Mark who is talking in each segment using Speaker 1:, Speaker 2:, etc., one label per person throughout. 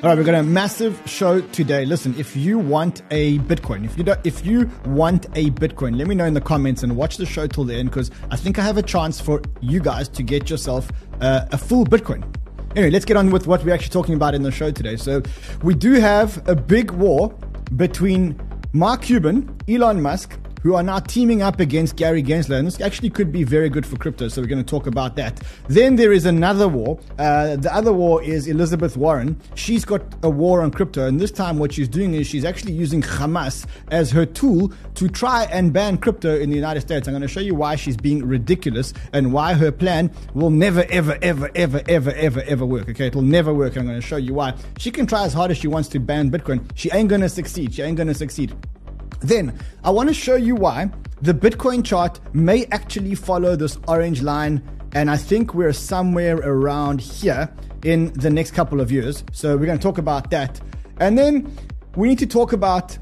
Speaker 1: All right, we've got a massive show today. Listen, if you want a Bitcoin, if you don't, if you want a Bitcoin, let me know in the comments and watch the show till the end because I think I have a chance for you guys to get yourself uh, a full Bitcoin. Anyway, let's get on with what we're actually talking about in the show today. So, we do have a big war between Mark Cuban, Elon Musk, who are now teaming up against Gary Gensler. And this actually could be very good for crypto, so we're going to talk about that. Then there is another war. Uh, the other war is Elizabeth Warren. She's got a war on crypto, and this time what she's doing is she's actually using Hamas as her tool to try and ban crypto in the United States. I'm going to show you why she's being ridiculous and why her plan will never, ever, ever, ever, ever, ever, ever work. Okay, it will never work. I'm going to show you why. She can try as hard as she wants to ban Bitcoin. She ain't going to succeed. She ain't going to succeed. Then I want to show you why the Bitcoin chart may actually follow this orange line. And I think we're somewhere around here in the next couple of years. So we're going to talk about that. And then we need to talk about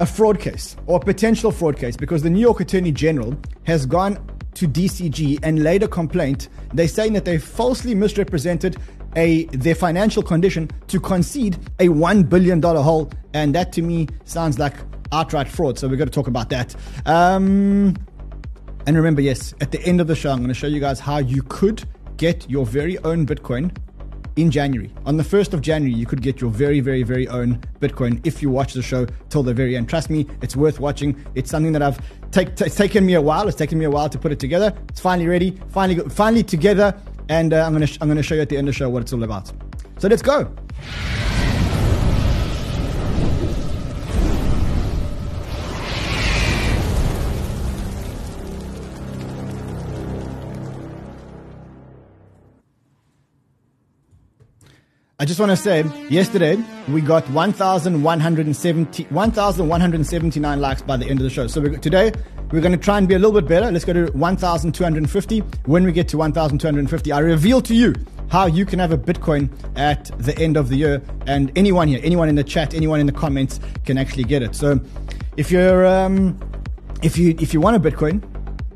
Speaker 1: a fraud case or a potential fraud case because the New York Attorney General has gone to DCG and laid a complaint. They're saying that they falsely misrepresented a their financial condition to concede a one billion dollar hole, and that to me sounds like outright fraud. So we're going to talk about that. Um, and remember, yes, at the end of the show, I'm going to show you guys how you could get your very own Bitcoin in January. On the 1st of January, you could get your very, very, very own Bitcoin if you watch the show till the very end. Trust me, it's worth watching. It's something that I've take, t- taken me a while. It's taken me a while to put it together. It's finally ready, finally, finally together. And uh, I'm going to sh- I'm going to show you at the end of the show what it's all about. So let's go. I just want to say, yesterday we got 1,170, 1,179 likes by the end of the show. So we're, today we're going to try and be a little bit better. Let's go to 1,250. When we get to 1,250, I reveal to you how you can have a Bitcoin at the end of the year. And anyone here, anyone in the chat, anyone in the comments can actually get it. So if you're, um, if you, if you want a Bitcoin,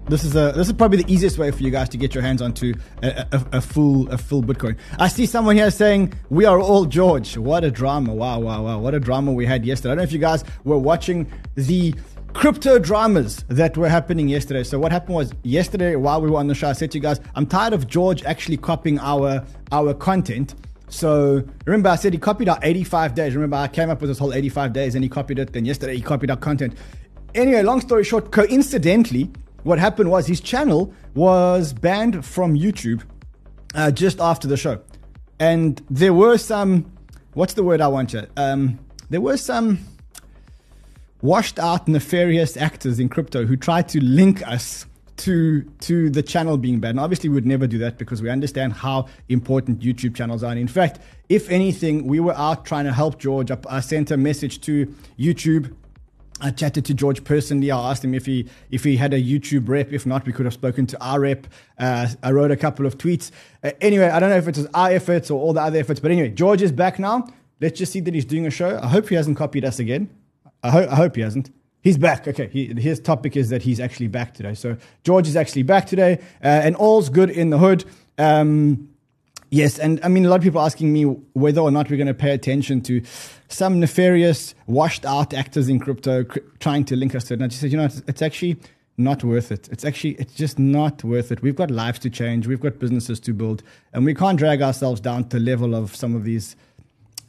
Speaker 1: this is a this is probably the easiest way for you guys to get your hands onto a, a, a, full a full Bitcoin. I see someone here saying we are all George. What a drama! Wow, wow, wow! What a drama we had yesterday. I don't know if you guys were watching the crypto dramas that were happening yesterday. So what happened was yesterday while we were on the show, I said to you guys, I'm tired of George actually copying our our content. So remember, I said he copied our 85 days. Remember, I came up with this whole 85 days, and he copied it. Then yesterday he copied our content. Anyway, long story short, coincidentally what happened was his channel was banned from YouTube uh, just after the show. And there were some, what's the word I want you? Um, there were some washed out nefarious actors in crypto who tried to link us to to the channel being banned. And obviously, we would never do that because we understand how important YouTube channels are. And in fact, if anything, we were out trying to help George. I sent a message to YouTube I chatted to George personally. I asked him if he if he had a YouTube rep. If not, we could have spoken to our rep. Uh, I wrote a couple of tweets. Uh, anyway, I don't know if it was our efforts or all the other efforts, but anyway, George is back now. Let's just see that he's doing a show. I hope he hasn't copied us again. I, ho- I hope he hasn't. He's back. Okay, he, his topic is that he's actually back today. So George is actually back today, uh, and all's good in the hood. Um, Yes, and I mean, a lot of people asking me whether or not we're going to pay attention to some nefarious, washed out actors in crypto cr- trying to link us to it. And I just said, you know, it's, it's actually not worth it. It's actually, it's just not worth it. We've got lives to change, we've got businesses to build, and we can't drag ourselves down to level of some of these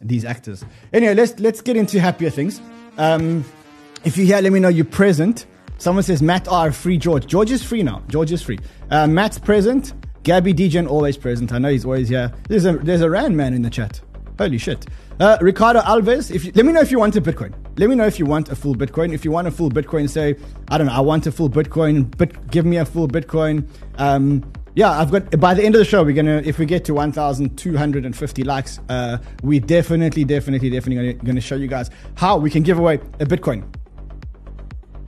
Speaker 1: these actors. Anyway, let's let's get into happier things. Um, if you're here, let me know you're present. Someone says Matt R free George. George is free now. George is free. Uh, Matt's present. Gabby Degen always present. I know he's always here. There's a there's a Rand man in the chat. Holy shit. Uh, Ricardo Alves, if you, let me know if you want a Bitcoin. Let me know if you want a full Bitcoin. If you want a full Bitcoin, say I don't know. I want a full Bitcoin. But give me a full Bitcoin. Um, yeah, I've got. By the end of the show, we're gonna. If we get to 1,250 likes, uh, we definitely, definitely, definitely gonna, gonna show you guys how we can give away a Bitcoin.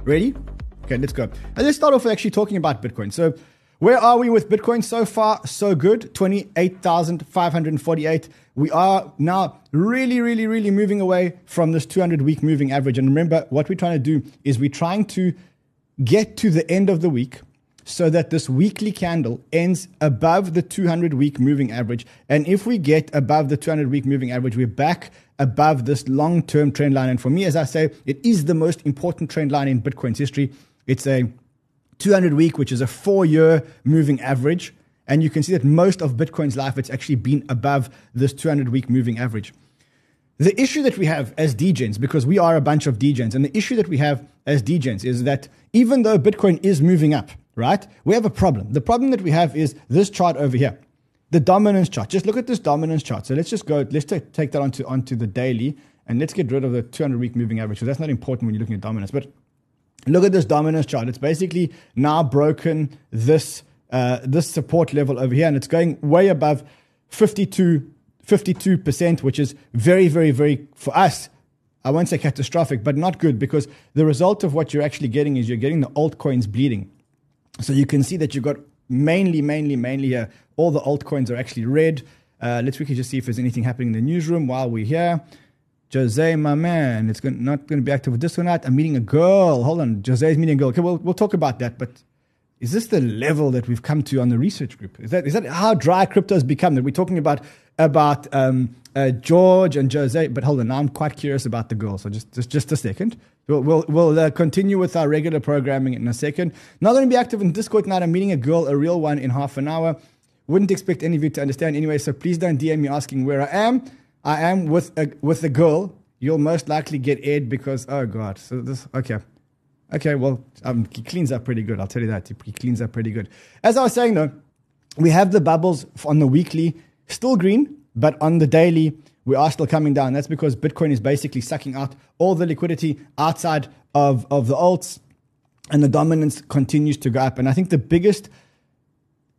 Speaker 1: Ready? Okay, let's go. And let's start off actually talking about Bitcoin. So where are we with Bitcoin so far? So good. 28,548. We are now really, really, really moving away from this 200 week moving average. And remember, what we're trying to do is we're trying to get to the end of the week so that this weekly candle ends above the 200 week moving average. And if we get above the 200 week moving average, we're back above this long term trend line. And for me, as I say, it is the most important trend line in Bitcoin's history. It's a 200 week, which is a four year moving average. And you can see that most of Bitcoin's life, it's actually been above this 200 week moving average. The issue that we have as degens, because we are a bunch of degens, and the issue that we have as degens is that even though Bitcoin is moving up, right, we have a problem. The problem that we have is this chart over here, the dominance chart. Just look at this dominance chart. So let's just go, let's take, take that onto, onto the daily, and let's get rid of the 200 week moving average, because that's not important when you're looking at dominance. But look at this dominance chart. It's basically now broken this, uh, this support level over here, and it's going way above 52 52%, which is very, very, very, for us, I won't say catastrophic, but not good because the result of what you're actually getting is you're getting the altcoins bleeding. So you can see that you've got mainly, mainly, mainly here, all the altcoins are actually red. Uh, let's quickly just see if there's anything happening in the newsroom while we're here. Jose, my man, it's not going to be active with this or not. I'm meeting a girl. Hold on. Jose's meeting a girl. Okay, we'll, we'll talk about that. But is this the level that we've come to on the research group? Is that, is that how dry crypto has become? That we're talking about about um, uh, George and Jose. But hold on, now I'm quite curious about the girl. So just just, just a second. We'll we'll, we'll uh, continue with our regular programming in a second. Not going to be active in Discord tonight. I'm meeting a girl, a real one, in half an hour. Wouldn't expect any of you to understand anyway. So please don't DM me asking where I am. I am with a with a girl. You'll most likely get Ed because oh god. So this okay. Okay, well, um, he cleans up pretty good. I'll tell you that. He cleans up pretty good. As I was saying, though, we have the bubbles on the weekly still green, but on the daily, we are still coming down. That's because Bitcoin is basically sucking out all the liquidity outside of, of the alts, and the dominance continues to go up. And I think the biggest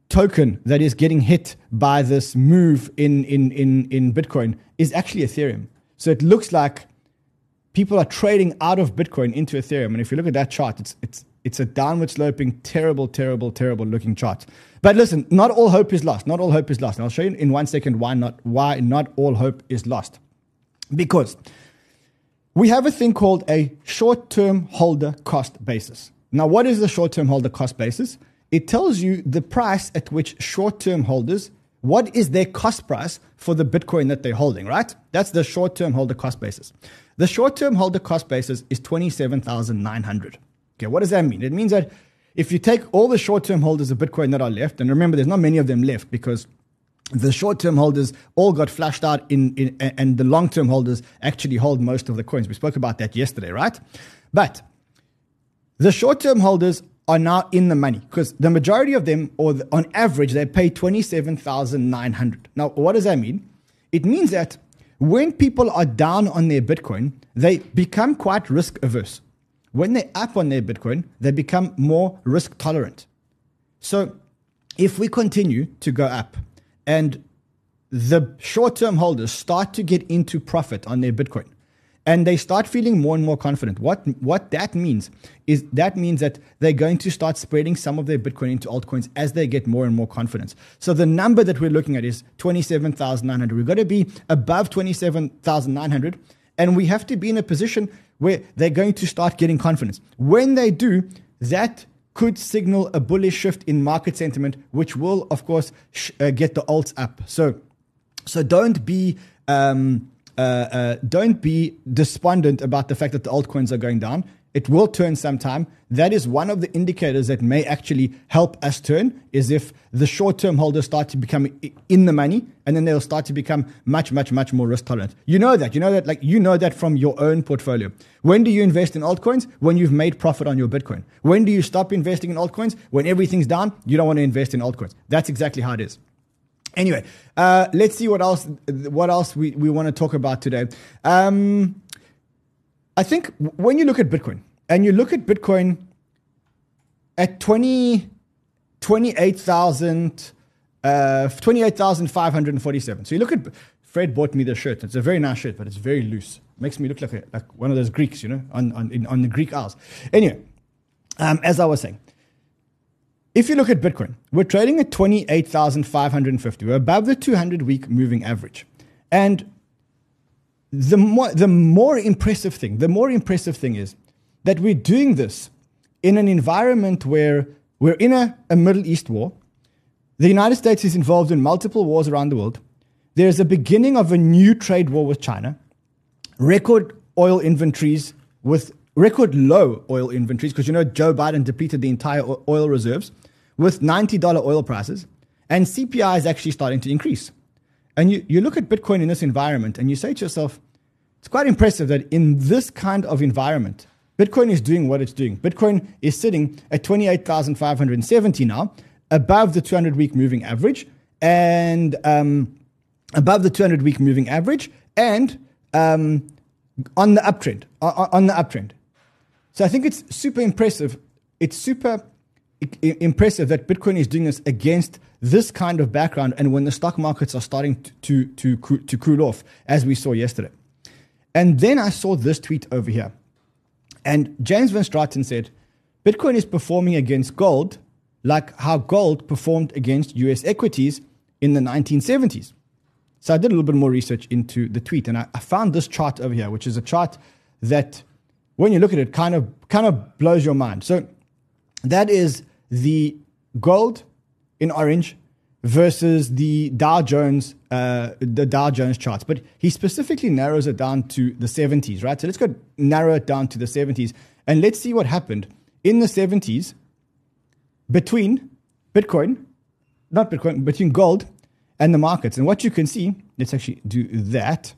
Speaker 1: token that is getting hit by this move in, in, in, in Bitcoin is actually Ethereum. So it looks like people are trading out of Bitcoin into Ethereum. And if you look at that chart, it's, it's, it's a downward sloping, terrible, terrible, terrible looking chart. But listen, not all hope is lost. Not all hope is lost. And I'll show you in one second why not, why not all hope is lost. Because we have a thing called a short term holder cost basis. Now, what is the short term holder cost basis? It tells you the price at which short term holders, what is their cost price for the Bitcoin that they're holding, right? That's the short term holder cost basis. The short term holder cost basis is 27,900. Okay, what does that mean? It means that if you take all the short term holders of Bitcoin that are left, and remember, there's not many of them left because the short term holders all got flashed out in, in and the long term holders actually hold most of the coins. We spoke about that yesterday, right? But the short term holders are now in the money because the majority of them, or the, on average, they pay 27,900. Now, what does that mean? It means that when people are down on their Bitcoin, they become quite risk averse. When they're up on their Bitcoin, they become more risk tolerant. So if we continue to go up and the short term holders start to get into profit on their Bitcoin, and they start feeling more and more confident. What what that means is that means that they're going to start spreading some of their Bitcoin into altcoins as they get more and more confidence. So the number that we're looking at is twenty seven thousand nine hundred. We've got to be above twenty seven thousand nine hundred, and we have to be in a position where they're going to start getting confidence. When they do, that could signal a bullish shift in market sentiment, which will, of course, sh- uh, get the alts up. So, so don't be um, uh, uh, don't be despondent about the fact that the altcoins are going down. It will turn sometime. That is one of the indicators that may actually help us turn is if the short-term holders start to become in the money and then they'll start to become much, much, much more risk tolerant. You know that. You know that like you know that from your own portfolio. When do you invest in altcoins? When you've made profit on your Bitcoin. When do you stop investing in altcoins? When everything's down, you don't want to invest in altcoins. That's exactly how it is. Anyway, uh, let's see what else what else we, we want to talk about today. Um, I think when you look at Bitcoin and you look at Bitcoin at 20, 28,000, uh, 28,547. So you look at, Fred bought me the shirt. It's a very nice shirt, but it's very loose. Makes me look like, a, like one of those Greeks, you know, on, on, in, on the Greek Isles. Anyway, um, as I was saying, if you look at Bitcoin, we're trading at 28,550. We're above the 200 week moving average. And the more, the more impressive thing, the more impressive thing is that we're doing this in an environment where We're in a, a Middle East war. The United States is involved in multiple wars around the world. There's a beginning of a new trade war with China. Record oil inventories with record low oil inventories because you know Joe Biden depleted the entire oil reserves with $90 oil prices, and CPI is actually starting to increase. And you, you look at Bitcoin in this environment and you say to yourself, it's quite impressive that in this kind of environment, Bitcoin is doing what it's doing. Bitcoin is sitting at 28,570 now, above the 200 week moving average, and um, above the 200 week moving average, and um, on the uptrend. On the uptrend. So I think it's super impressive. It's super impressive that Bitcoin is doing this against this kind of background and when the stock markets are starting to, to, to, to cool off, as we saw yesterday. And then I saw this tweet over here. And James Van Straten said, Bitcoin is performing against gold like how gold performed against US equities in the 1970s. So I did a little bit more research into the tweet and I, I found this chart over here, which is a chart that when you look at it kind of kind of blows your mind. So that is the gold in orange versus the Dow Jones, uh, the Dow Jones charts. But he specifically narrows it down to the 70s, right? So let's go narrow it down to the 70s and let's see what happened in the 70s between Bitcoin, not Bitcoin, between gold and the markets. And what you can see, let's actually do that.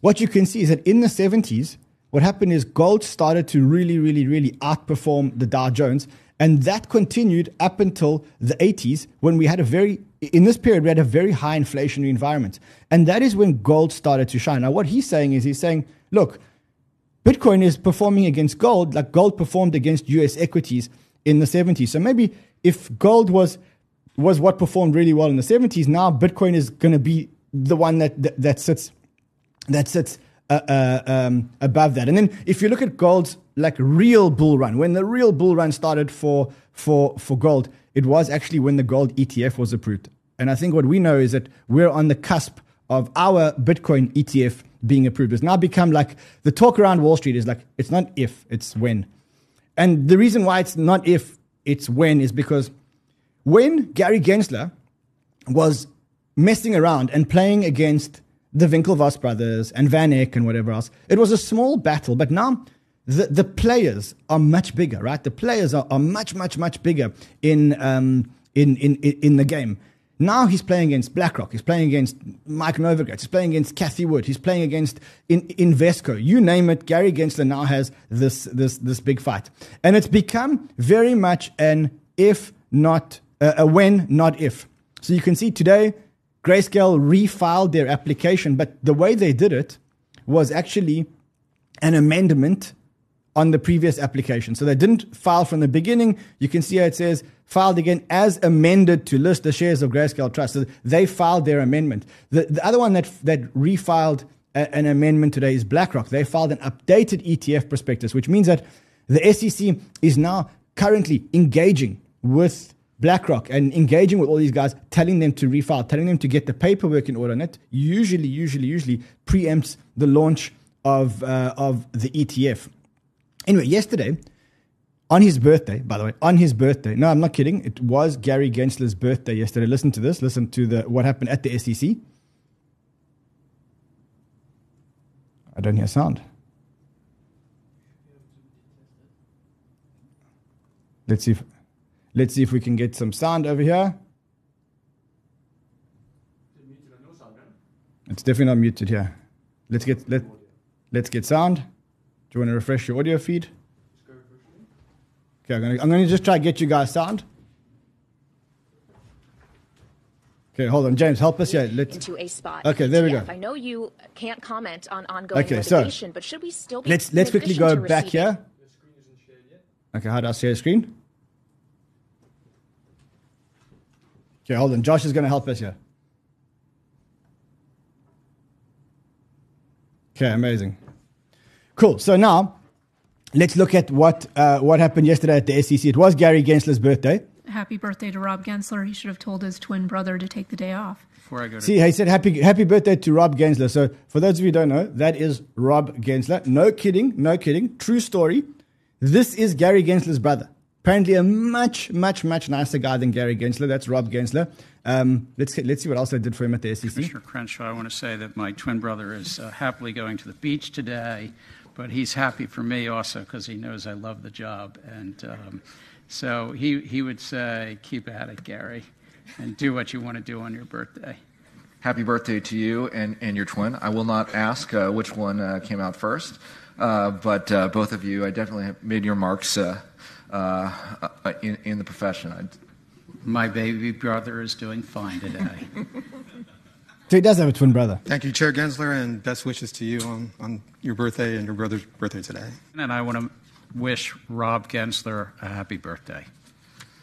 Speaker 1: What you can see is that in the 70s, what happened is gold started to really, really, really outperform the Dow Jones. And that continued up until the 80s when we had a very, in this period, we had a very high inflationary environment. And that is when gold started to shine. Now, what he's saying is he's saying, look, Bitcoin is performing against gold like gold performed against US equities in the 70s. So maybe if gold was, was what performed really well in the 70s, now Bitcoin is going to be the one that, that, that sits, that sits uh, uh, um, above that. And then if you look at gold's like real bull run, when the real bull run started for for for gold, it was actually when the gold ETF was approved. And I think what we know is that we're on the cusp of our Bitcoin ETF being approved. It's now become like the talk around Wall Street is like it's not if, it's when. And the reason why it's not if, it's when is because when Gary Gensler was messing around and playing against the Winklevoss brothers and Van Eck and whatever else. It was a small battle, but now the, the players are much bigger, right? The players are, are much, much, much bigger in, um, in, in, in the game. Now he's playing against BlackRock. He's playing against Mike Novogratz. He's playing against Cathie Wood. He's playing against in, Invesco. You name it. Gary Gensler now has this, this, this big fight. And it's become very much an if, not uh, a when, not if. So you can see today Grayscale refiled their application, but the way they did it was actually an amendment on the previous application. So they didn't file from the beginning. You can see how it says filed again as amended to list the shares of Grayscale Trust. So they filed their amendment. The, the other one that, that refiled a, an amendment today is BlackRock. They filed an updated ETF prospectus, which means that the SEC is now currently engaging with BlackRock and engaging with all these guys, telling them to refile, telling them to get the paperwork in order, and it usually, usually, usually preempts the launch of uh, of the ETF. Anyway, yesterday, on his birthday, by the way, on his birthday. No, I'm not kidding. It was Gary Gensler's birthday yesterday. Listen to this. Listen to the what happened at the SEC. I don't hear sound. Let's see if Let's see if we can get some sound over here. It's definitely not muted here. Let's get let let's get sound. Do you want to refresh your audio feed? Okay, I'm gonna I'm gonna just try to get you guys sound. Okay, hold on, James, help us. Yeah, let's
Speaker 2: into a spot.
Speaker 1: Okay, there we go.
Speaker 2: I know you can't comment on ongoing
Speaker 1: okay,
Speaker 2: litigation,
Speaker 1: so
Speaker 2: but should we still be?
Speaker 1: Let's let's quickly go back here. Okay, how do I share the screen? Okay, hold on. Josh is going to help us here. Okay, amazing. Cool. So now let's look at what uh, what happened yesterday at the SEC. It was Gary Gensler's birthday.
Speaker 3: Happy birthday to Rob Gensler. He should have told his twin brother to take the day off.
Speaker 4: Before I go to
Speaker 1: See, he said happy happy birthday to Rob Gensler. So for those of you who don't know, that is Rob Gensler. No kidding, no kidding. True story. This is Gary Gensler's brother. Apparently, a much, much, much nicer guy than Gary Gensler. That's Rob Gensler. Um, let's let's see what else I did for him at the SEC.
Speaker 4: Commissioner Crenshaw, I want to say that my twin brother is uh, happily going to the beach today, but he's happy for me also because he knows I love the job, and um, so he he would say, "Keep at it, Gary, and do what you want to do on your birthday."
Speaker 5: Happy birthday to you and, and your twin. I will not ask uh, which one uh, came out first, uh, but uh, both of you, I definitely have made your marks uh, uh, in, in the profession. I'd...
Speaker 4: My baby brother is doing fine today.
Speaker 1: so he does have a twin brother.
Speaker 6: Thank you, Chair Gensler, and best wishes to you on, on your birthday and your brother's birthday today.
Speaker 4: And I want to wish Rob Gensler a happy birthday.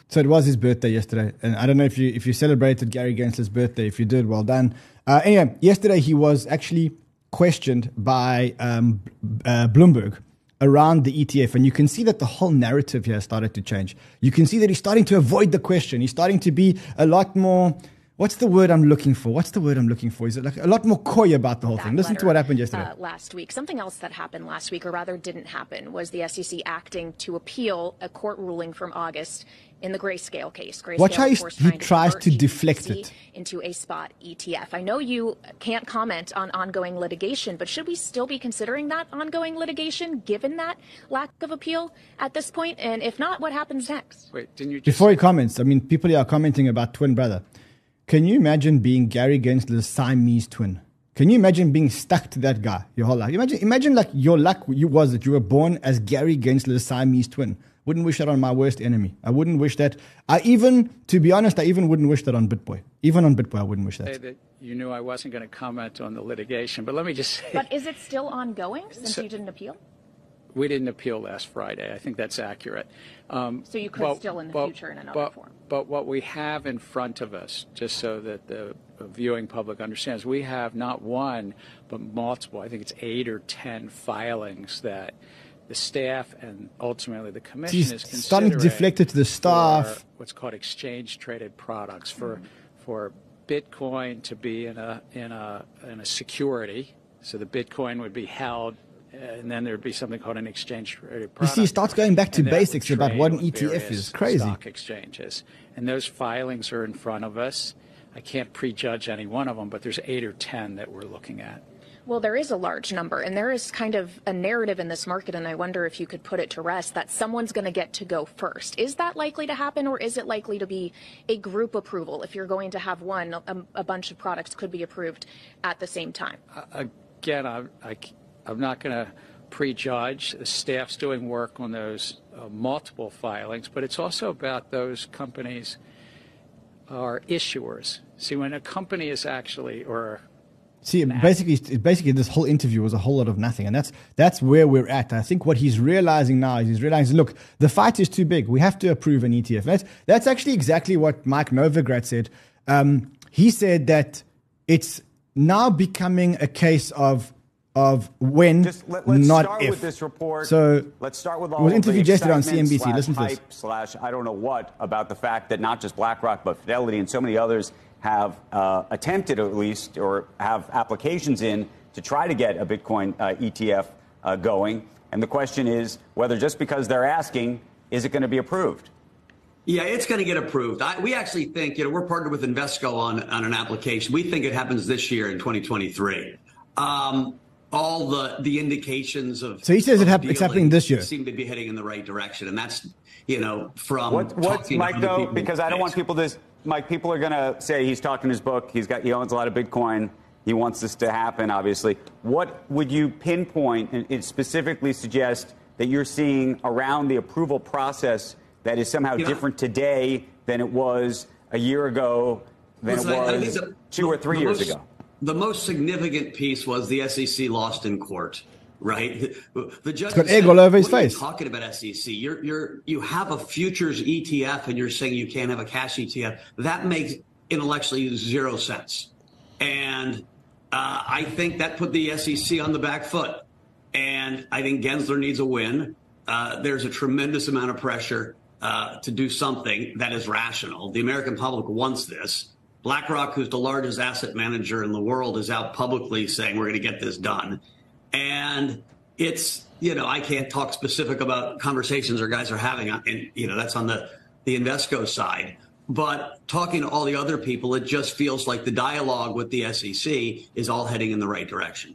Speaker 1: So it was his birthday yesterday, and I don't know if you if you celebrated Gary Gensler's birthday. If you did, well done. Uh, anyway, yesterday he was actually questioned by um, uh, Bloomberg around the ETF, and you can see that the whole narrative here started to change. You can see that he's starting to avoid the question. He's starting to be a lot more What's the word I'm looking for? What's the word I'm looking for? Is it like a lot more coy about the whole
Speaker 2: that
Speaker 1: thing? Listen
Speaker 2: letter,
Speaker 1: to what happened yesterday.
Speaker 2: Uh, last week. Something else that happened last week, or rather didn't happen, was the SEC acting to appeal a court ruling from August in the grayscale case. Grayscale,
Speaker 1: Watch how he, he tries to,
Speaker 2: to
Speaker 1: deflect it
Speaker 2: into a spot ETF. I know you can't comment on ongoing litigation, but should we still be considering that ongoing litigation given that lack of appeal at this point? And if not, what happens next?
Speaker 4: Wait, didn't you?
Speaker 1: Before he comments, I mean, people are commenting about twin brother. Can you imagine being Gary Gensler's Siamese twin? Can you imagine being stuck to that guy your whole life? Imagine, imagine like your luck you was that you were born as Gary Gensler's Siamese twin. Wouldn't wish that on my worst enemy. I wouldn't wish that. I even, to be honest, I even wouldn't wish that on BitBoy. Even on BitBoy, I wouldn't wish that.
Speaker 4: that you knew I wasn't going to comment on the litigation, but let me just say.
Speaker 2: But is it still ongoing since
Speaker 4: So-
Speaker 2: you didn't appeal?
Speaker 4: We didn't appeal last Friday. I think that's accurate. Um,
Speaker 2: So you could still in the future in another
Speaker 4: but,
Speaker 2: form.
Speaker 4: But what we have in front of us, just so that the viewing public understands, we have not one, but multiple, I think it's eight or 10 filings that the staff and ultimately the commission
Speaker 1: He's
Speaker 4: is
Speaker 1: starting to
Speaker 4: considering
Speaker 1: deflect it to the staff.
Speaker 4: for what's called exchange traded products for for Bitcoin to be in a in a in a security. So the Bitcoin would be held, Uh, and then there would be something called an exchange traded
Speaker 1: uh,
Speaker 4: You
Speaker 1: see, he starts going back to
Speaker 4: and that would
Speaker 1: basics about
Speaker 4: trade
Speaker 1: what an ETF is. Crazy.
Speaker 4: Stock exchanges, and those filings are in front of us. I can't prejudge any one of them, but there's eight or ten that we're looking at.
Speaker 2: Well, there is a large number, and there is kind of a narrative in this market, and I wonder if you could put it to rest that someone's going to get to go first. Is that likely to happen, or is it likely to be a group approval? If you're going to have one, a, a bunch of products could be approved at the same time.
Speaker 4: Again, I, I, am not going to prejudge. The staff's doing work on those uh, multiple filings, but it's also about those companies are issuers. See, when a company is actually, or
Speaker 1: See, basically, basically, this whole interview was a whole lot of nothing, and that's that's where we're at. I think what he's realizing now is he's realizing, look, the fight is too big. We have to approve an ETF. That's that's actually exactly what Mike Novogratz said. Um, he said that it's now becoming a case of of when,
Speaker 7: Just let, us
Speaker 1: not
Speaker 7: start
Speaker 1: if.
Speaker 7: with this report.
Speaker 1: So
Speaker 7: let's start with
Speaker 1: it
Speaker 7: all
Speaker 1: was interviewed
Speaker 7: the
Speaker 1: yesterday on
Speaker 7: excitement
Speaker 1: CNBC.
Speaker 7: slash
Speaker 1: Listen to this.
Speaker 7: Slash, I don't know what about the fact that not just BlackRock but Fidelity and so many others have uh, attempted at least or have applications in to try to get a Bitcoin uh, ETF uh, going. And the question is whether just because they're asking, is it going to be approved?
Speaker 8: Yeah, it's going to get approved. I, we actually think, you know, we're partnered with Invesco on, on an application. We think it happens this year in 2023. Um, all the the indications of
Speaker 1: So he says it
Speaker 8: of
Speaker 1: hap- it's happening this year.
Speaker 8: seem to be heading in the right direction, and that's you know from
Speaker 7: What, what's
Speaker 8: talking to
Speaker 7: Mike though? Because I don't want people to. Mike, people are going to say he's talking his book. He's got he owns a lot of Bitcoin. He wants this to happen. Obviously, what would you pinpoint and, and specifically suggest that you're seeing around the approval process that is somehow
Speaker 8: Yeah.
Speaker 7: different today than it was a year ago, than
Speaker 8: Listen,
Speaker 7: it
Speaker 8: I- I think
Speaker 7: was
Speaker 8: the-
Speaker 7: two or three
Speaker 8: the
Speaker 7: years
Speaker 8: most-
Speaker 7: ago?
Speaker 8: The most significant piece was the SEC lost in court, right? The judge
Speaker 1: got egg all over his
Speaker 8: what are you
Speaker 1: face."
Speaker 8: talking about SEC. You're you're you have a futures ETF and you're saying you can't have a cash ETF. That makes intellectually zero sense. And uh, I think that put the SEC on the back foot. And I think Gensler needs a win. Uh, there's a tremendous amount of pressure uh, to do something that is rational. The American public wants this. BlackRock, who's the largest asset manager in the world, is out publicly saying we're going to get this done. And it's you know I can't talk specific about conversations our guys are having, and you know that's on the the Invesco side. But talking to all the other people, it just feels like the dialogue with the SEC is all heading in the right direction.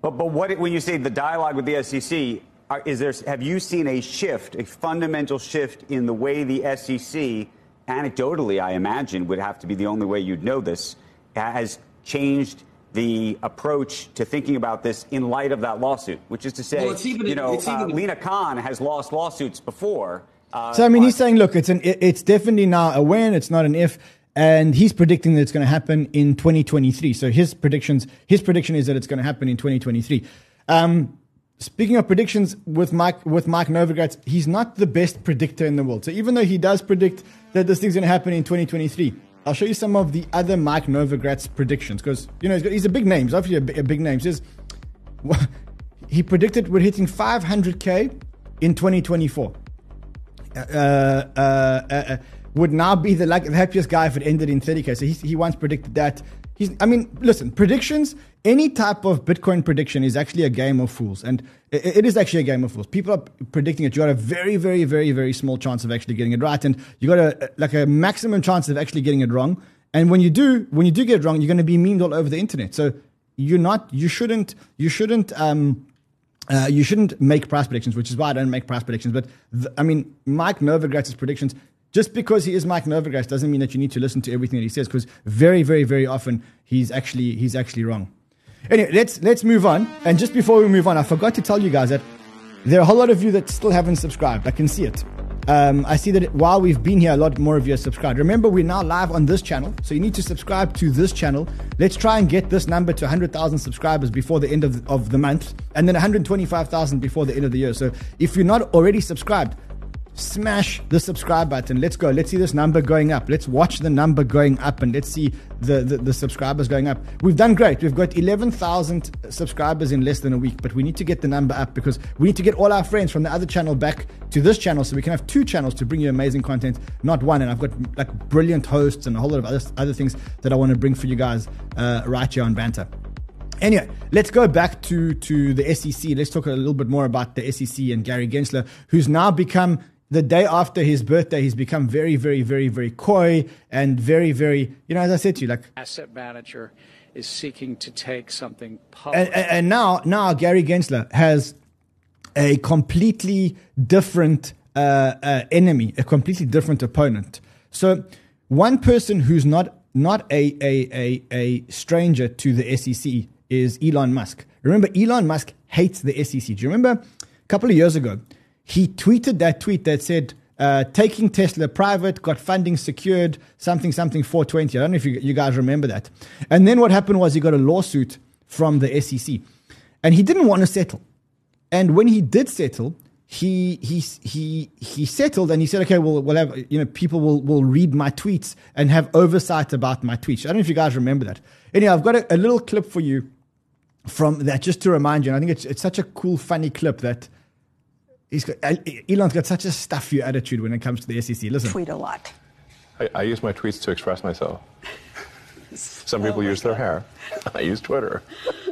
Speaker 7: But but what when you say the dialogue with the SEC, are, is there have you seen a shift, a fundamental shift in the way the SEC, anecdotally, I imagine would have to be the only way you'd know this, has changed the approach to thinking about this in light of that lawsuit, which is to say,
Speaker 8: Well, even-
Speaker 7: you know, uh,
Speaker 8: even-
Speaker 7: Lina Khan has lost lawsuits before. Uh,
Speaker 1: So I mean,
Speaker 7: but-
Speaker 1: he's saying, look, it's an, it- it's definitely not a when, it's not an if, and he's predicting that it's going to happen in 2023. So his predictions, his prediction is that it's going to happen in 2023. Um, speaking of predictions with Mike with Mike Novogratz, he's not the best predictor in the world. So even though he does predict that this thing's going to happen in 2023. I'll show you some of the other Mike Novogratz predictions because you know he's, got, he's a big name. He's obviously a, a big name. He says he predicted we're hitting 500k in 2024 uh, uh, uh, uh, would now be the, like, the happiest guy if it ended in 30k. So he, he once predicted that. He's, I mean, listen, predictions, any type of Bitcoin prediction is actually a game of fools. And it, is actually a game of fools. People are predicting it. You got a very, very, very, very small chance of actually getting it right. And you got a, like a maximum chance of actually getting it wrong. And when you do, when you do get it wrong, you're going to be memed all over the internet. So you're not, you shouldn't, you shouldn't, um, uh, you shouldn't make price predictions, which is why I don't make price predictions. But th- I mean, Mike Novogratz's predictions, just because he is Mike Novogratz doesn't mean that you need to listen to everything that he says, because very, very, very often he's actually he's actually wrong. Anyway, let's let's move on. And just before we move on, I forgot to tell you guys that there are a whole lot of you that still haven't subscribed. I can see it. Um, I see that while we've been here, a lot more of you have subscribed. Remember, we're now live on this channel, so you need to subscribe to this channel. Let's try and get this number to 100,000 subscribers before the end of of the month, and then 125,000 before the end of the year. So if you're not already subscribed, smash the subscribe button. Let's go. Let's see this number going up. Let's watch the number going up and let's see the, the, the subscribers going up. We've done great. We've got 11,000 subscribers in less than a week, but we need to get the number up because we need to get all our friends from the other channel back to this channel so we can have two channels to bring you amazing content, not one. And I've got like brilliant hosts and a whole lot of other, other things that I want to bring for you guys uh, right here on Banter. Anyway, let's go back to, to the SEC. Let's talk a little bit more about the SEC and Gary Gensler, who's now become the day after his birthday, he's become very, very, very, very coy and very, very, you know, as I said to you, like,
Speaker 9: asset manager is seeking to take something public.
Speaker 1: and, and, now, now Gary Gensler has a completely different uh, uh, enemy, a completely different opponent. So, one person who's not not a, a, a, a stranger to the SEC is Elon Musk. Remember, Elon Musk hates the SEC. Do you remember a couple of years ago? He tweeted that tweet that said, uh, taking Tesla private, got funding secured, something, something 420. I don't know if you, you guys remember that. And then what happened was he got a lawsuit from the SEC. And he didn't want to settle. And when he did settle, he he he he settled and he said, okay, well, we'll have you know people will will read my tweets and have oversight about my tweets. I don't know if you guys remember that. Anyway, I've got a, a little clip for you from that just to remind you. And I think it's it's such a cool, funny clip that he's got. Uh, Elon's got such a stuffy attitude when it comes to the SEC. Listen,
Speaker 10: tweet a lot.
Speaker 11: I, I use my tweets to express myself. Some people use their hair. I use Twitter.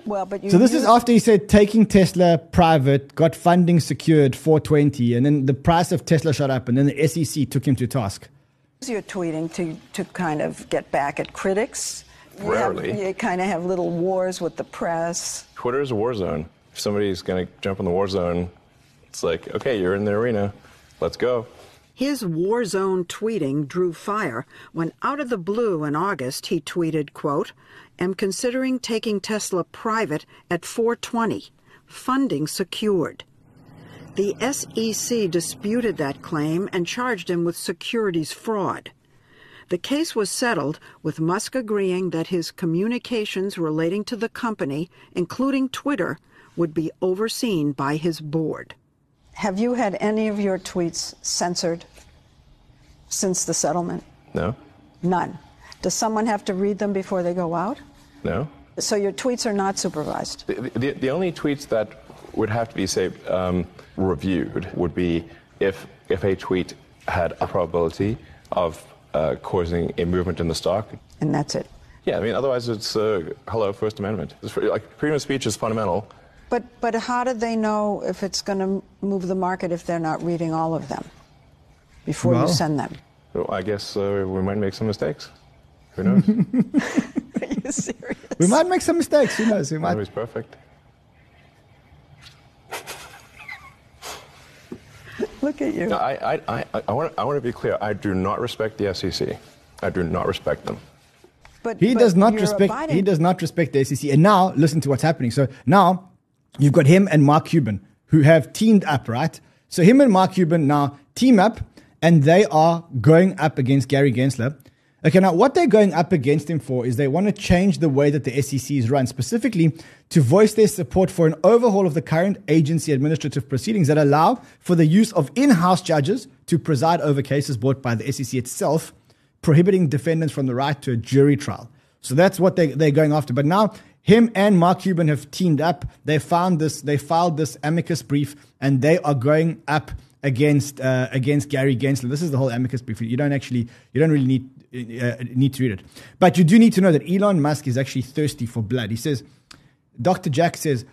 Speaker 10: Well, but you
Speaker 1: So this
Speaker 10: use,
Speaker 1: is after he said taking Tesla private, got funding secured 420, and then the price of Tesla shot up, and then the SEC took him to task.
Speaker 10: your tweeting to, to kind of get back at critics. You have-
Speaker 11: Rarely.
Speaker 10: you kind of have little wars with the press.
Speaker 11: Twitter is a war zone. If somebody's going to jump in the war zone, it's like, okay, you're in the arena. Let's go.
Speaker 12: His war zone tweeting drew fire when out of the blue in August he tweeted, quote, am considering taking Tesla private at 420, funding secured. The SEC disputed that claim and charged him with securities fraud. The case was settled with Musk agreeing that his communications relating to the company, including Twitter, would be overseen by his board.
Speaker 10: Have you had any of your tweets censored since the settlement?
Speaker 11: No?
Speaker 10: None. Does someone have to read them before they go out?
Speaker 11: No?
Speaker 10: So your tweets are not supervised.
Speaker 11: The, the, the only tweets that would have to be, say, um, reviewed would be if, if a tweet had a probability of uh, causing a movement in the stock.
Speaker 10: And that's it.
Speaker 11: Yeah, I mean, otherwise it's uh, hello First Amendment. It's like freedom of speech is fundamental,
Speaker 10: But but how do they know if it's going to move the market if they're not reading all of them before
Speaker 11: Well-
Speaker 10: you send them?
Speaker 11: So I guess uh, we might make some mistakes. Who knows?
Speaker 10: Are you serious?
Speaker 1: We might make some mistakes. Who knows? We might.
Speaker 11: Always perfect.
Speaker 10: Look at you.
Speaker 11: No, I, I, I, I, want, I want to be clear. I do not respect the SEC. I do not respect them.
Speaker 10: But
Speaker 1: He
Speaker 10: but
Speaker 1: does not respect.
Speaker 10: abiding-
Speaker 1: He does not respect the SEC. And now listen to what's happening. So now you've got him and Mark Cuban who have teamed up, right? So him and Mark Cuban now team up, and they are going up against Gary Gensler. Okay, now what they're going up against him for is they want to change the way that the SEC is run, specifically to voice their support for an overhaul of the current agency administrative proceedings that allow for the use of in-house judges to preside over cases brought by the SEC itself prohibiting defendants from the right to a jury trial. So that's what they, they're going after. But now him and Mark Cuban have teamed up. They found this, they filed this amicus brief, and they are going up against uh, against Gary Gensler. This is the whole amicus brief. You don't actually, you don't really need uh, need to read it, but you do need to know that Elon Musk is actually thirsty for blood. He says, Dr. Jack says.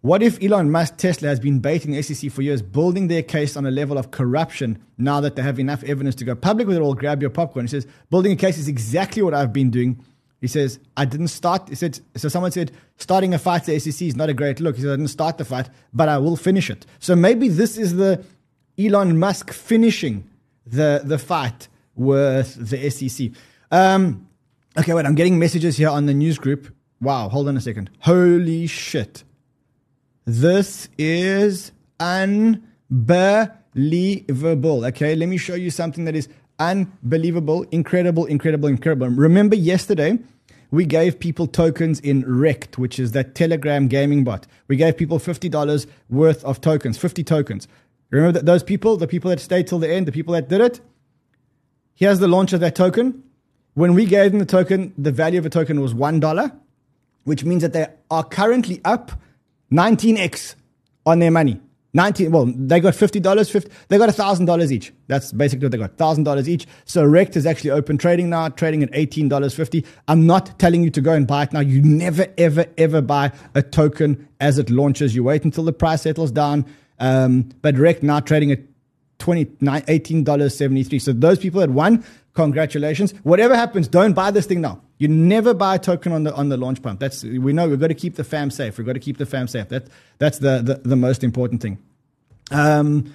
Speaker 1: What if Elon Musk Tesla has been baiting the SEC for years, building their case on a level of corruption now that they have enough evidence to go public with it all, grab your popcorn? He says, building a case is exactly what I've been doing. He says, I didn't start. He said, so someone said, starting a fight the SEC is not a great look. He said, I didn't start the fight, but I will finish it. So maybe this is the Elon Musk finishing the, the fight with the SEC. Um, okay, wait, I'm getting messages here on the news group. Wow, hold on a second. Holy shit. This is unbelievable. Okay, let me show you something that is unbelievable, incredible, incredible, incredible. Remember yesterday, we gave people tokens in REKT, which is that Telegram gaming bot. We gave people $50 worth of tokens, 50 tokens. Remember that those people, the people that stayed till the end, the people that did it? Here's the launch of that token. When we gave them the token, the value of a token was $1, which means that they are currently up 19x on their money. 19, well, they got $50, 50, they got $1,000 each. That's basically what they got, $1,000 each. So REKT is actually open trading now, trading at $18.50. I'm not telling you to go and buy it now. You never, ever, ever buy a token as it launches. You wait until the price settles down. Um, but REKT now trading at $29, $18.73. So those people that won, congratulations. Whatever happens, don't buy this thing now. You never buy a token on the on the launch pump. That's we know we've got to keep the fam safe. We've got to keep the fam safe. That that's the the, the most important thing. Um,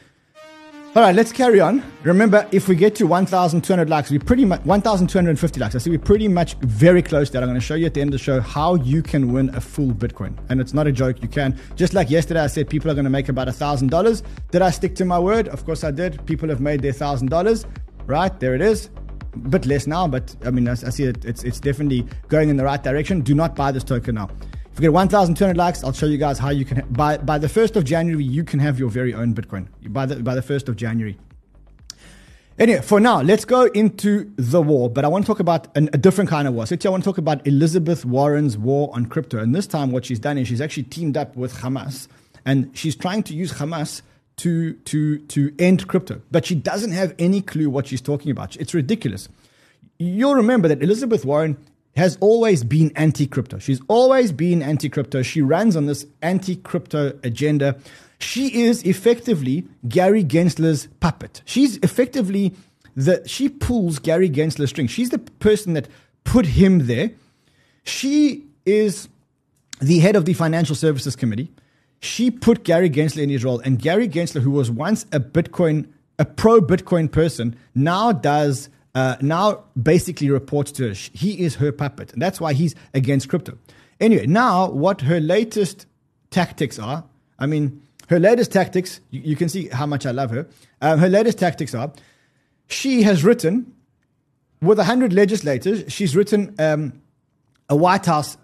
Speaker 1: all right, let's carry on. Remember, if we get to 1,200 likes, we pretty much 1,250 likes. I see we're pretty much very close to that. I'm going to show you at the end of the show how you can win a full Bitcoin, and it's not a joke. You can. Just like yesterday, I said people are going to make about a thousand dollars. Did I stick to my word? Of course, I did. People have made their thousand dollars. Right there, it is. A bit less now, but I mean, I, I see it. It's it's definitely going in the right direction. Do not buy this token now. If we get 1,200 likes, I'll show you guys how you can by by the first of January you can have your very own Bitcoin. By the by the first of January. Anyway, for now, let's go into the war. But I want to talk about an, a different kind of war. So, today I want to talk about Elizabeth Warren's war on crypto. And this time, what she's done is she's actually teamed up with Hamas, and she's trying to use Hamas to to to end crypto. But she doesn't have any clue what she's talking about. It's ridiculous. You'll remember that Elizabeth Warren has always been anti crypto. She's always been anti crypto. She runs on this anti crypto agenda. She is effectively Gary Gensler's puppet. She's effectively the, she pulls Gary Gensler's string. She's the person that put him there. She is the head of the Financial Services Committee. She put Gary Gensler in his role. And Gary Gensler, who was once a Bitcoin, a pro Bitcoin person, now does uh, now basically reports to her. He is her puppet. And that's why he's against crypto. Anyway, now what her latest tactics are, I mean, her latest tactics, you, you can see how much I love her. Um, her latest tactics are she has written, with 100 legislators, she's written um, a White House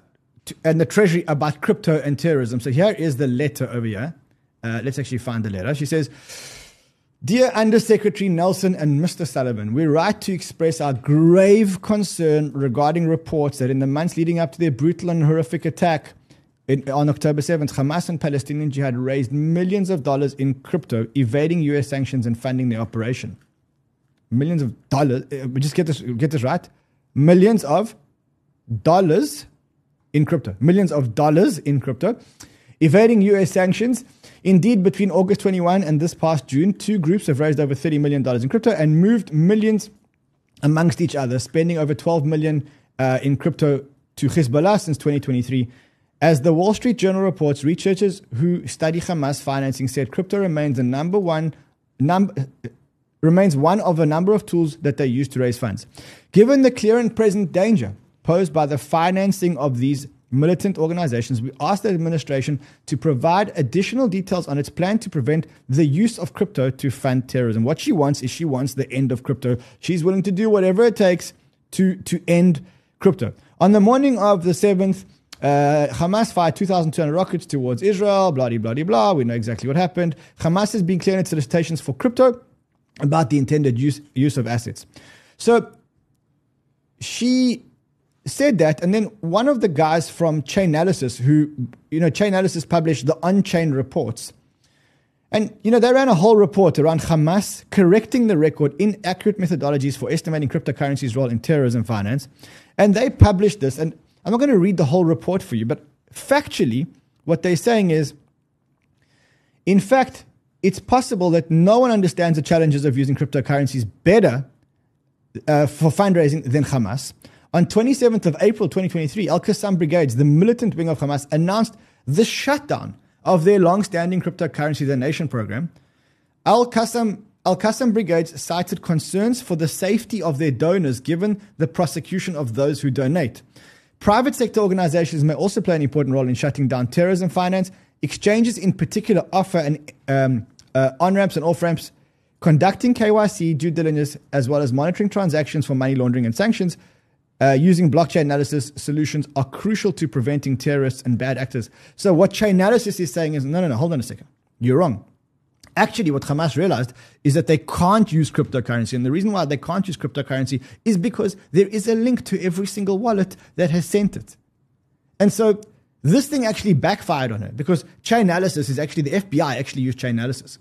Speaker 1: and the Treasury about crypto and terrorism. So here is the letter over here. Uh, let's actually find the letter. She says, Dear Undersecretary Nelson and Mr. Sullivan, we write to express our grave concern regarding reports that in the months leading up to their brutal and horrific attack in, on October 7th, Hamas and Palestinian Jihad raised millions of dollars in crypto, evading US sanctions and funding their operation. Millions of dollars. uh, Just get this, get this right. Millions of dollars in crypto. Millions of dollars in crypto. Evading US sanctions. Indeed, between August 21 and this past June, two groups have raised over $30 million in crypto and moved millions amongst each other, spending over 12 million uh, in crypto to Hezbollah since 2023. As the Wall Street Journal reports, researchers who study Hamas financing said crypto remains number one remains one of a number of tools that they use to raise funds. Given the clear and present danger posed by the financing of these militant organizations, we asked the administration to provide additional details on its plan to prevent the use of crypto to fund terrorism. What she wants is she wants the end of crypto. She's willing to do whatever it takes to, to end crypto. On the morning of the 7th, uh, Hamas fired 2,200 rockets towards Israel, blah, blah, blah, blah. We know exactly what happened. Hamas has been clearing its solicitations for crypto about the intended use, use of assets. So she said that, and then one of the guys from Chainalysis, who, you know, Chainalysis published the on-chain reports, and, you know, they ran a whole report around Hamas correcting the record inaccurate methodologies for estimating cryptocurrency's role in terrorism finance. And they published this, and I'm not going to read the whole report for you, but factually, what they're saying is, in fact, it's possible that no one understands the challenges of using cryptocurrencies better uh, for fundraising than Hamas. On 27th of April 2023, Al Qassam Brigades, the militant wing of Hamas, announced the shutdown of their long-standing cryptocurrency donation program. Al Qassam Al Qassam Brigades cited concerns for the safety of their donors given the prosecution of those who donate. Private sector organizations may also play an important role in shutting down terrorism finance Exchanges in particular offer um, uh, on ramps and off ramps, conducting KYC due diligence as well as monitoring transactions for money laundering and sanctions. Uh, using blockchain analysis solutions are crucial to preventing terrorists and bad actors. So, what Chainalysis is saying is no, no, no, hold on a second. You're wrong. Actually, what Hamas realized is that they can't use cryptocurrency. And the reason why they can't use cryptocurrency is because there is a link to every single wallet that has sent it. And so this thing actually backfired on her because Chainalysis is actually the FBI actually used Chainalysis.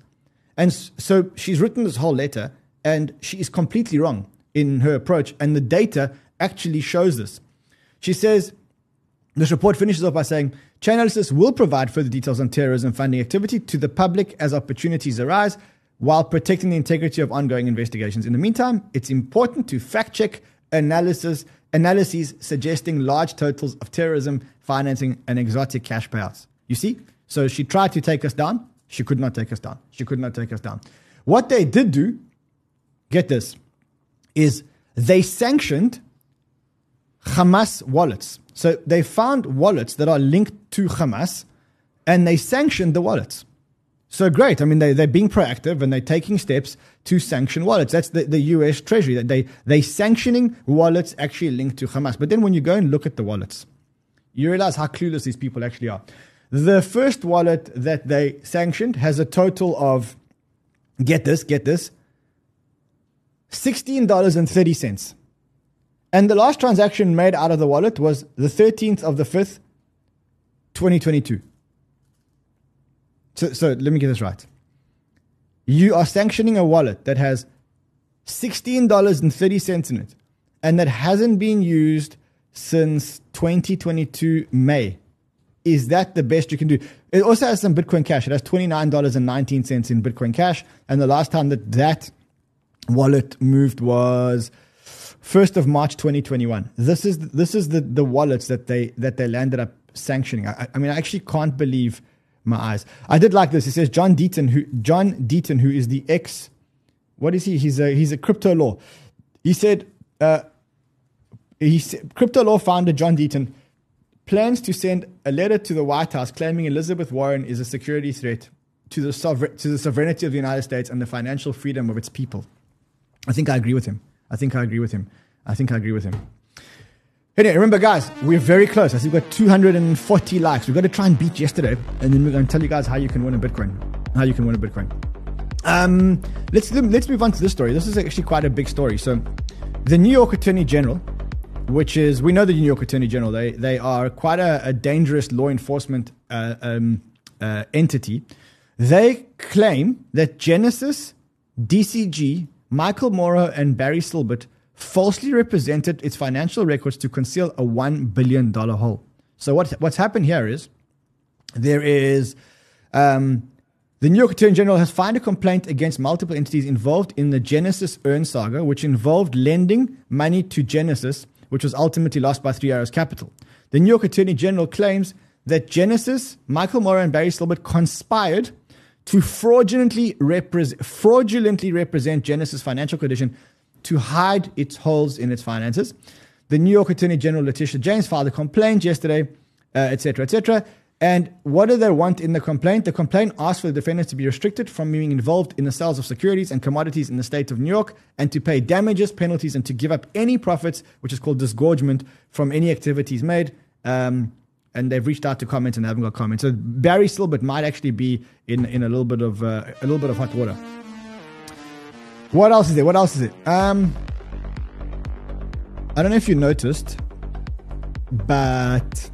Speaker 1: And so she's written this whole letter and she is completely wrong in her approach. And the data actually shows this. She says, this report finishes off by saying Chainalysis will provide further details on terrorism funding activity to the public as opportunities arise while protecting the integrity of ongoing investigations. In the meantime, it's important to fact check analysis analyses suggesting large totals of terrorism financing and exotic cash payouts. You see? So she tried to take us down. She could not take us down. She could not take us down. What they did do, get this, is they sanctioned Hamas wallets. So they found wallets that are linked to Hamas and they sanctioned the wallets. So great. I mean, they, they're being proactive and they're taking steps to sanction wallets. That's the, the US Treasury. That they, they sanctioning wallets actually linked to Hamas. But then when you go and look at the wallets, you realize how clueless these people actually are. The first wallet that they sanctioned has a total of, get this, get this, $16.30. And the last transaction made out of the wallet was the 13th of the 5th, 2022. So, so let me get this right. You are sanctioning a wallet that has $16.30 in it and that hasn't been used since 2022 May. Is that the best you can do? It also has some Bitcoin Cash. It has $29.19 in Bitcoin Cash. And the last time that that wallet moved was 1st of March 2021. This is, this is the, the wallets that they, that they landed up sanctioning. I, I mean, I actually can't believe – my eyes. I did like this. He says John Deaton, who John Deaton, who is the ex, what is he? He's a he's a crypto law. He said, uh, he said, crypto law founder John Deaton plans to send a letter to the White House claiming Elizabeth Warren is a security threat to the to the sovereignty of the United States and the financial freedom of its people. I think I agree with him. I think I agree with him. I think I agree with him. Anyway, remember, guys, we're very close. I we've got 240 likes. We've got to try and beat yesterday, and then we're going to tell you guys how you can win a Bitcoin. How you can win a Bitcoin. Um, let's let's move on to this story. This is actually quite a big story. So, the New York Attorney General, which is we know the New York Attorney General, they they are quite a, a dangerous law enforcement uh, um, uh, entity. They claim that Genesis, DCG, Michael Moro, and Barry Silbert falsely represented its financial records to conceal a $1 billion hole. So, what, what's happened here is There is um, the New York Attorney General has filed a complaint against multiple entities involved in the Genesis Earn saga, which involved lending money to Genesis, which was ultimately lost by Three Arrows Capital. The New York Attorney General claims that Genesis, Michael Moore, and Barry Silbert conspired to fraudulently, repre- fraudulently represent Genesis' financial condition to hide its holes in its finances. The New York Attorney General Letitia James filed a complaint yesterday, etc., uh, etc. Et and what do they want in the complaint? The complaint asks for the defendants to be restricted from being involved in the sales of securities and commodities in the state of New York and to pay damages, penalties, and to give up any profits, which is called disgorgement, from any activities made. Um, and they've reached out to comment and haven't got comments. So Barry Silbert might actually be in, in a little bit of uh, a little bit of hot water. What else is it? What else is it? Um, I don't know if you noticed, but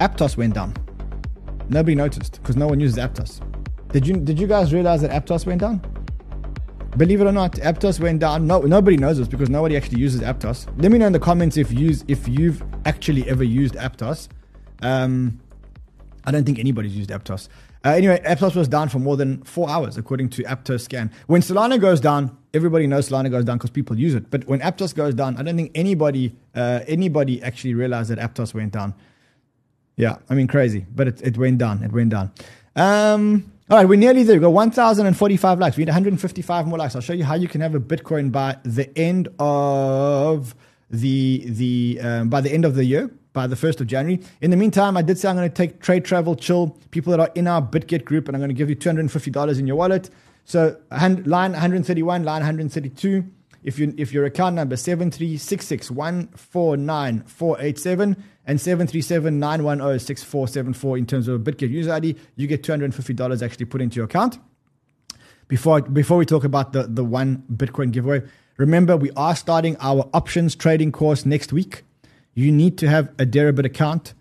Speaker 1: Aptos went down. Nobody noticed because no one uses Aptos. Did you did you guys realize that Aptos went down? Believe it or not, Aptos went down. No, nobody knows this because nobody actually uses Aptos. Let me know in the comments if you if you've actually ever used Aptos. Um, I don't think anybody's used Aptos. Uh, anyway, Aptos was down for more than four hours, according to Aptos scan. When Solana goes down, everybody knows Solana goes down because people use it. But when Aptos goes down, I don't think anybody uh, anybody actually realized that Aptos went down. Yeah, I mean, crazy, but it, it went down. It went down. Um, all right, we're nearly there. We've got 1,045 likes. We need 155 more likes. I'll show you how you can have a Bitcoin by the end of the the um, by the end of the year, by the first of January. In the meantime, I did say I'm going to take trade, travel, chill people that are in our BitGet group, and I'm going to give you $250 in your wallet. So line 131, line 132. If you if your account number seven three six six one four nine four eight seven and 737-910-6474 in terms of a BitGet user ID, you get $250 actually put into your account. Before, before we talk about the, the one Bitcoin giveaway, remember we are starting our options trading course next week. You need to have a Deribit account.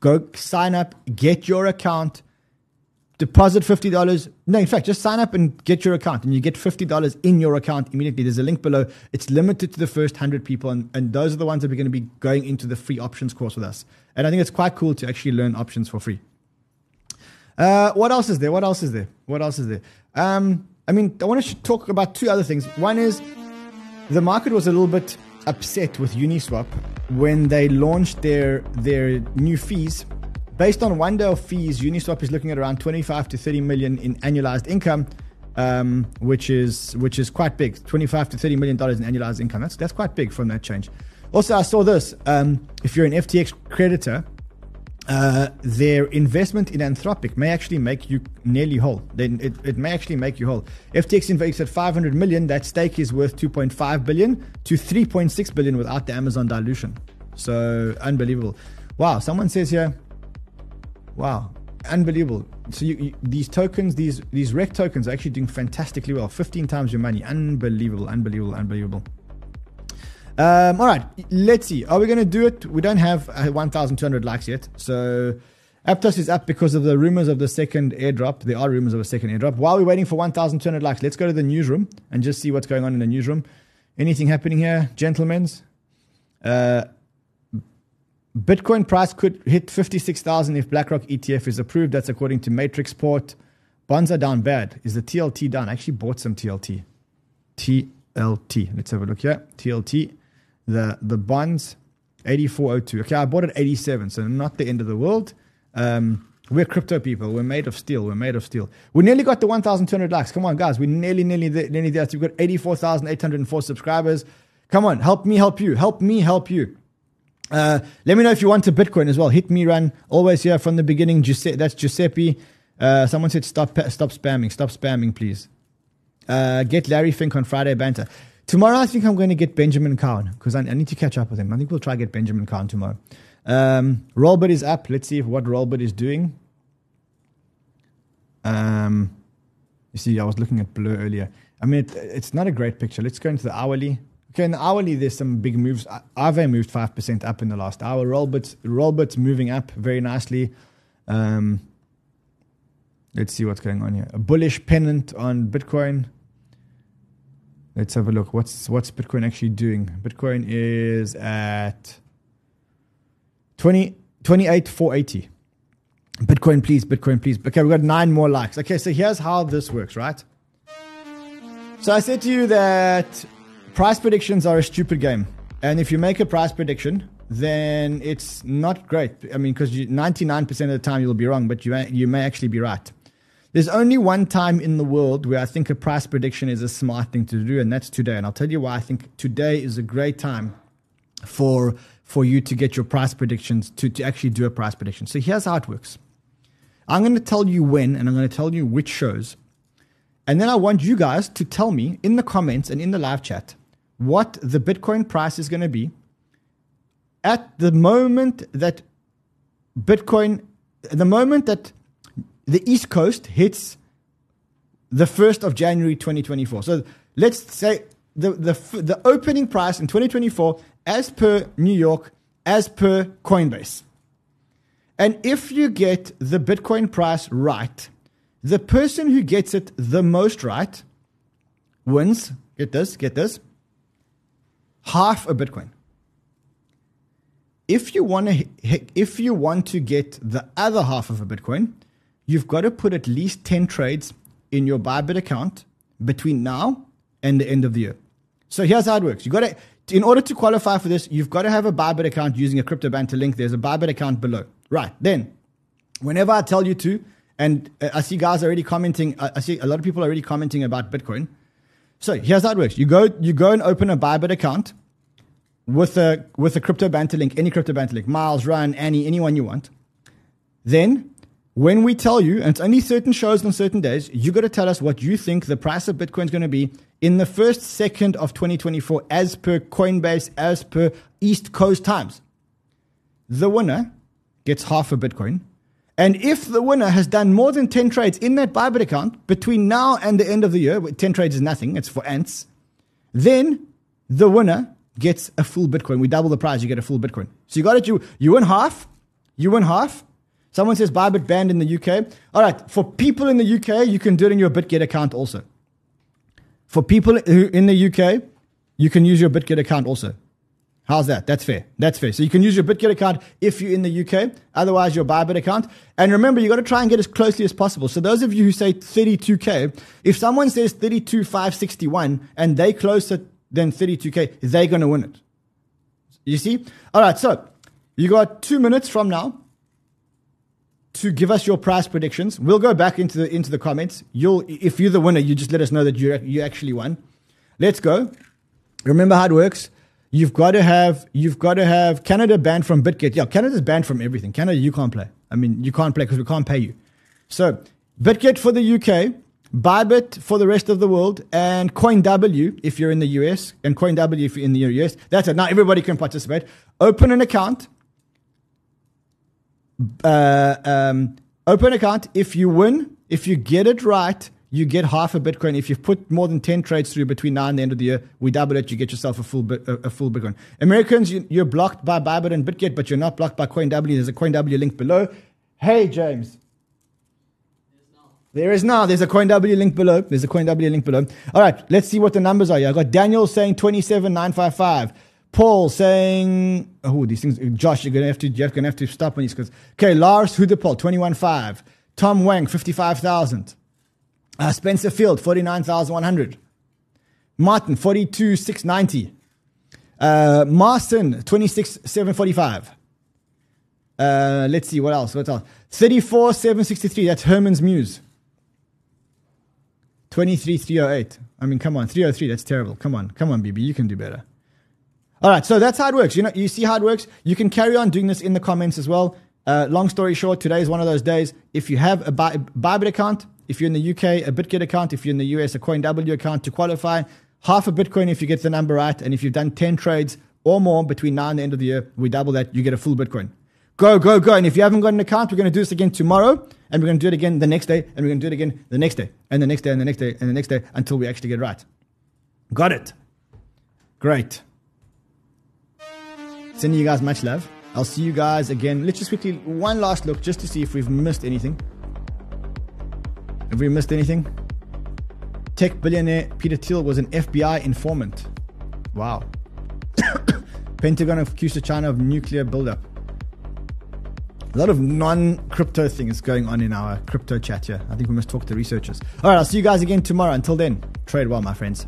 Speaker 1: Go sign up, get your account, deposit $50. No, in fact, just sign up and get your account, and you get $50 in your account immediately. There's a link below. It's limited to the first 100 people, and, and those are the ones that are going to be going into the free options course with us. And I think it's quite cool to actually learn options for free. Uh, what else is there? What else is there? What else is there? Um, I mean, I want to talk about two other things. One is the market was a little bit upset with Uniswap when they launched their their new fees Based on one day of fees, Uniswap is looking at around 25 to 30 million in annualized income, um, which is which is quite big. 25 to 30 million dollars in annualized income. That's that's quite big from that change. Also, I saw this. Um, if you're an FTX creditor, uh, their investment in Anthropic may actually make you nearly whole. Then it, it may actually make you whole. FTX at 500 million. That stake is worth 2.5 billion to 3.6 billion without the Amazon dilution. So unbelievable. Wow. Someone says here Wow, unbelievable. So you, you, these tokens, these these REKT tokens, are actually doing fantastically well. 15 times your money. Unbelievable, unbelievable, unbelievable. Um, all right, let's see. Are we going to do it? We don't have uh, 1,200 likes yet. So Aptos is up because of the rumors of the second airdrop. There are rumors of a second airdrop. While we're waiting for 1,200 likes, let's go to the newsroom and just see what's going on in the newsroom. Anything happening here, gentlemen? Uh, Bitcoin price could hit 56,000 if BlackRock ETF is approved. That's according to Matrixport. Bonds are down bad. Is the TLT down? I actually bought some TLT. TLT. Let's have a look here. TLT. The the bonds 8402. Okay, I bought it 87, so not the end of the world. Um, we're crypto people. We're made of steel. We're made of steel. We nearly got the 1,200 likes. Come on, guys. We're nearly, nearly, there, nearly there. So we've got 84,804 subscribers. Come on, help me, help you. Help me, help you. Uh, let me know if you want a Bitcoin as well. Hit me run. Always here from the beginning. That's Giuseppe. Uh, someone said stop stop spamming. Stop spamming, please. Uh, get Larry Fink on Friday banter. Tomorrow, I think I'm going to get Benjamin Cowan because I, I, need to catch up with him. I think we'll try to get Benjamin Cowan tomorrow. Um, Rollbit is up. Let's see what Rollbit is doing. Um, you see, I was looking at Blur earlier. I mean, it, it's not a great picture. Let's go into the hourly. Okay, in the hourly, there's some big moves. Aave moved 5% up in the last hour. Rollbit's, Rollbit's moving up very nicely. Um, let's see what's going on here. A bullish pennant on Bitcoin. Let's have a look. What's what's Bitcoin actually doing? Bitcoin is at 20, 28,480. Bitcoin, please, Bitcoin, please. Okay, we've got nine more likes. Okay, so here's how this works, right? So I said to you that price predictions are a stupid game. And if you make a price prediction, then it's not great. I mean, because 99% of the time you'll be wrong, but you, you may actually be right. There's only one time in the world where I think a price prediction is a smart thing to do, and that's today. And I'll tell you why I think today is a great time for, for you to get your price predictions, to, to actually do a price prediction. So here's how it works I'm going to tell you when, and I'm going to tell you which shows. And then I want you guys to tell me in the comments and in the live chat what the Bitcoin price is going to be at the moment that Bitcoin, the moment that the East Coast hits the 1st of January 2024. So let's say the, the, the opening price in 2024, as per New York, as per Coinbase. And if you get the Bitcoin price right, the person who gets it the most right wins. Get this, get this. Half a Bitcoin. If you want to, if you want to get the other half of a Bitcoin, you've got to put at least 10 trades in your Bybit account between now and the end of the year. So here's how it works. You got to, in order to qualify for this, you've got to have a Bybit account using a crypto banter link. There's a Bybit account below. Right. Then, whenever I tell you to, and uh, I see guys already commenting, I see a lot of people already commenting about Bitcoin. So here's how it works. You go, you go and open a Bybit account with a, with a crypto banter link, any crypto banter link, Miles, Ryan, Annie, anyone you want. Then when we tell you, and it's only certain shows on certain days, you got to tell us what you think the price of Bitcoin is going to be in the first second of 2024 as per Coinbase, as per East Coast times. The winner gets half a Bitcoin. And if the winner has done more than 10 trades in that Bybit account between now and the end of the year, 10 trades is nothing, it's for ants, then the winner gets a full Bitcoin. We double the price, you get a full Bitcoin. So you got it, you, you win half, you win half. Someone says Bybit banned in the UK. All right, for people in the UK, you can do it in your BitGet account also. For people in the UK, you can use your BitGet account also. How's that? That's fair. That's fair. So you can use your BitGet account if you're in the UK. Otherwise, your Bybit account. And remember, you got to try and get as closely as possible. So those of you who say 32k, if someone says 32,561 and they closer than 32k, they're going to win it. You see? All right. So you got two minutes from now to give us your price predictions. We'll go back into the into the comments. You'll if you're the winner, you just let us know that you you actually won. Let's go. Remember how it works. You've got to have you've got to have Canada banned from BitGet. Yeah, Canada's banned from everything. Canada, you can't play. I mean, you can't play because we can't pay you. So BitGet for the UK, Bybit for the rest of the world, and CoinW if you're in the US, and CoinW if you're in the US. That's it. Now everybody can participate. Open an account uh, um, open account. If you win, if you get it right, you get half a Bitcoin. If you've put more than 10 trades through between now and the end of the year, we double it. You get yourself a full, a, full Bitcoin. Americans, you, are blocked by Bybit and BitGet, but you're not blocked by CoinW. There's a CoinW link below. Hey, James. There is now. There's a CoinW link below. There's a CoinW link below. All right, let's see what the numbers are here. I got Daniel saying 27,955. Paul saying, oh, these things, Josh, you're gonna have to, you're gonna have to stop on these because, okay, Lars Hudepol, 21.5. Tom Wang, 55,000. Uh, Spencer Field, 49,100. Martin, 42,690. Uh, Marston, 26,745. Uh, let's see, what else? What else? 34,763. That's Herman's Muse. 23,308. I mean, come on, 303. That's terrible. Come on, come on, BB. You can do better. All right, so that's how it works. You know, you see how it works. You can carry on doing this in the comments as well. Uh, long story short, today is one of those days. If you have a Bybit account, if you're in the UK, a BitGet account, if you're in the US, a CoinW account to qualify, half a Bitcoin if you get the number right, and if you've done 10 trades or more between now and the end of the year, we double that, you get a full Bitcoin. Go, go, go. And if you haven't got an account, we're going to do this again tomorrow, and we're going to do it again the next day, and we're going to do it again the next day, and the next day, and the next day, and the next day, until we actually get it right. Got it. Great. Sending you guys much love. I'll see you guys again. Let's just quickly, one last look just to see if we've missed anything. Have we missed anything? Tech billionaire Peter Thiel was an FBI informant. Wow. Pentagon accused China of nuclear buildup. A lot of non crypto things going on in our crypto chat here. I think we must talk to researchers. All right, I'll see you guys again tomorrow. Until then, trade well, my friends.